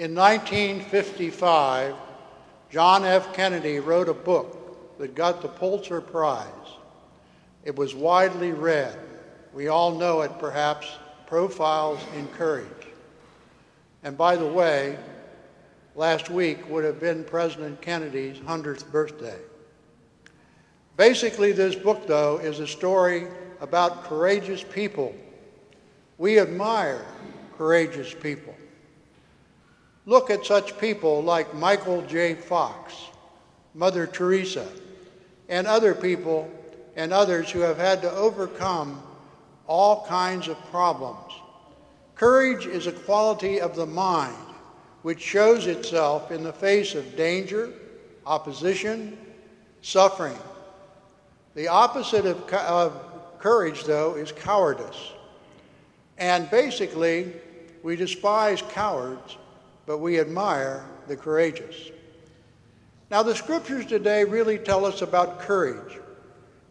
In 1955, John F. Kennedy wrote a book that got the Pulitzer Prize. It was widely read. We all know it, perhaps, Profiles in Courage. And by the way, last week would have been President Kennedy's 100th birthday. Basically, this book, though, is a story about courageous people. We admire courageous people. Look at such people like Michael J. Fox, Mother Teresa, and other people and others who have had to overcome all kinds of problems. Courage is a quality of the mind which shows itself in the face of danger, opposition, suffering. The opposite of, of courage, though, is cowardice. And basically, we despise cowards, but we admire the courageous. Now, the scriptures today really tell us about courage.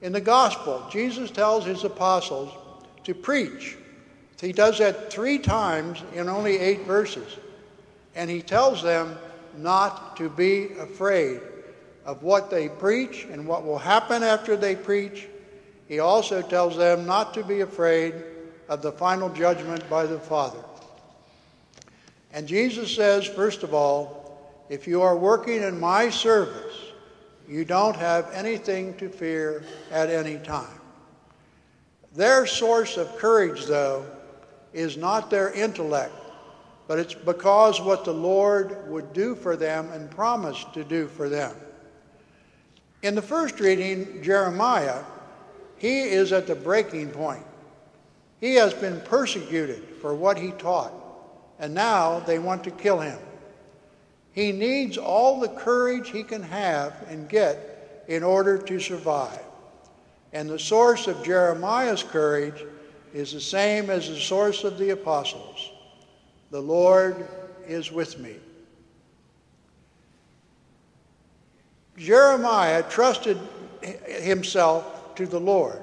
In the gospel, Jesus tells his apostles to preach. He does that three times in only eight verses. And he tells them not to be afraid of what they preach and what will happen after they preach. He also tells them not to be afraid of the final judgment by the Father. And Jesus says, first of all, if you are working in my service, you don't have anything to fear at any time. Their source of courage, though, is not their intellect, but it's because what the Lord would do for them and promised to do for them. In the first reading, Jeremiah, he is at the breaking point. He has been persecuted for what he taught, and now they want to kill him. He needs all the courage he can have and get in order to survive. And the source of Jeremiah's courage is the same as the source of the apostles. The Lord is with me. Jeremiah trusted himself to the Lord,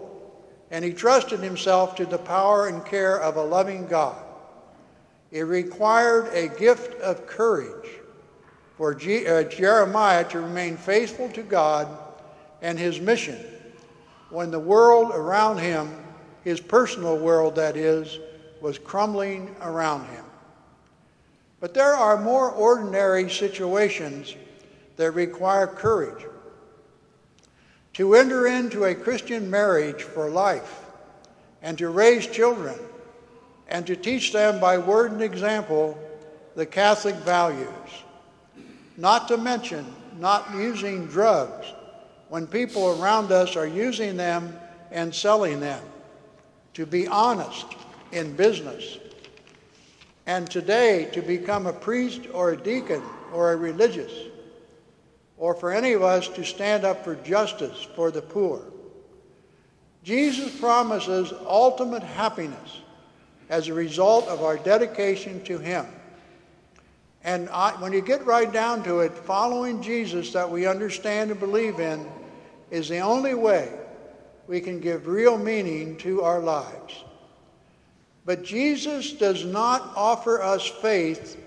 and he trusted himself to the power and care of a loving God. It required a gift of courage for G- uh, Jeremiah to remain faithful to God and his mission when the world around him, his personal world that is, was crumbling around him. But there are more ordinary situations that require courage. To enter into a Christian marriage for life and to raise children and to teach them by word and example the Catholic values. Not to mention not using drugs when people around us are using them and selling them. To be honest in business. And today, to become a priest or a deacon or a religious or for any of us to stand up for justice for the poor. Jesus promises ultimate happiness as a result of our dedication to Him. And I, when you get right down to it, following Jesus that we understand and believe in is the only way we can give real meaning to our lives. But Jesus does not offer us faith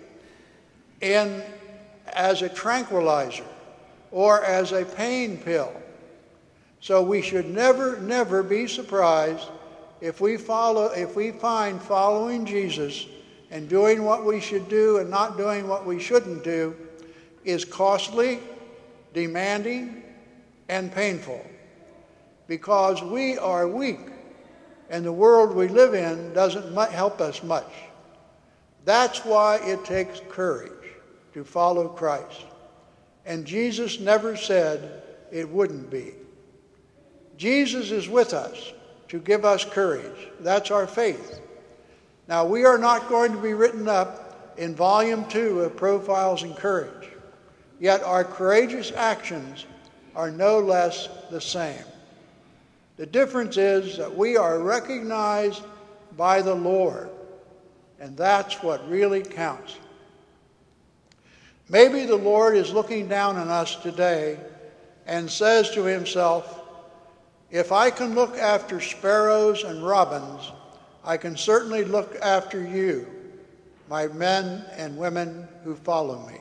in as a tranquilizer or as a pain pill. So we should never, never be surprised if we follow, if we find following Jesus and doing what we should do and not doing what we shouldn't do is costly, demanding, and painful. Because we are weak, and the world we live in doesn't help us much. That's why it takes courage to follow Christ. And Jesus never said it wouldn't be. Jesus is with us to give us courage. That's our faith. Now, we are not going to be written up in volume two of Profiles in Courage, yet our courageous actions are no less the same. The difference is that we are recognized by the Lord, and that's what really counts. Maybe the Lord is looking down on us today and says to himself, If I can look after sparrows and robins, I can certainly look after you, my men and women who follow me.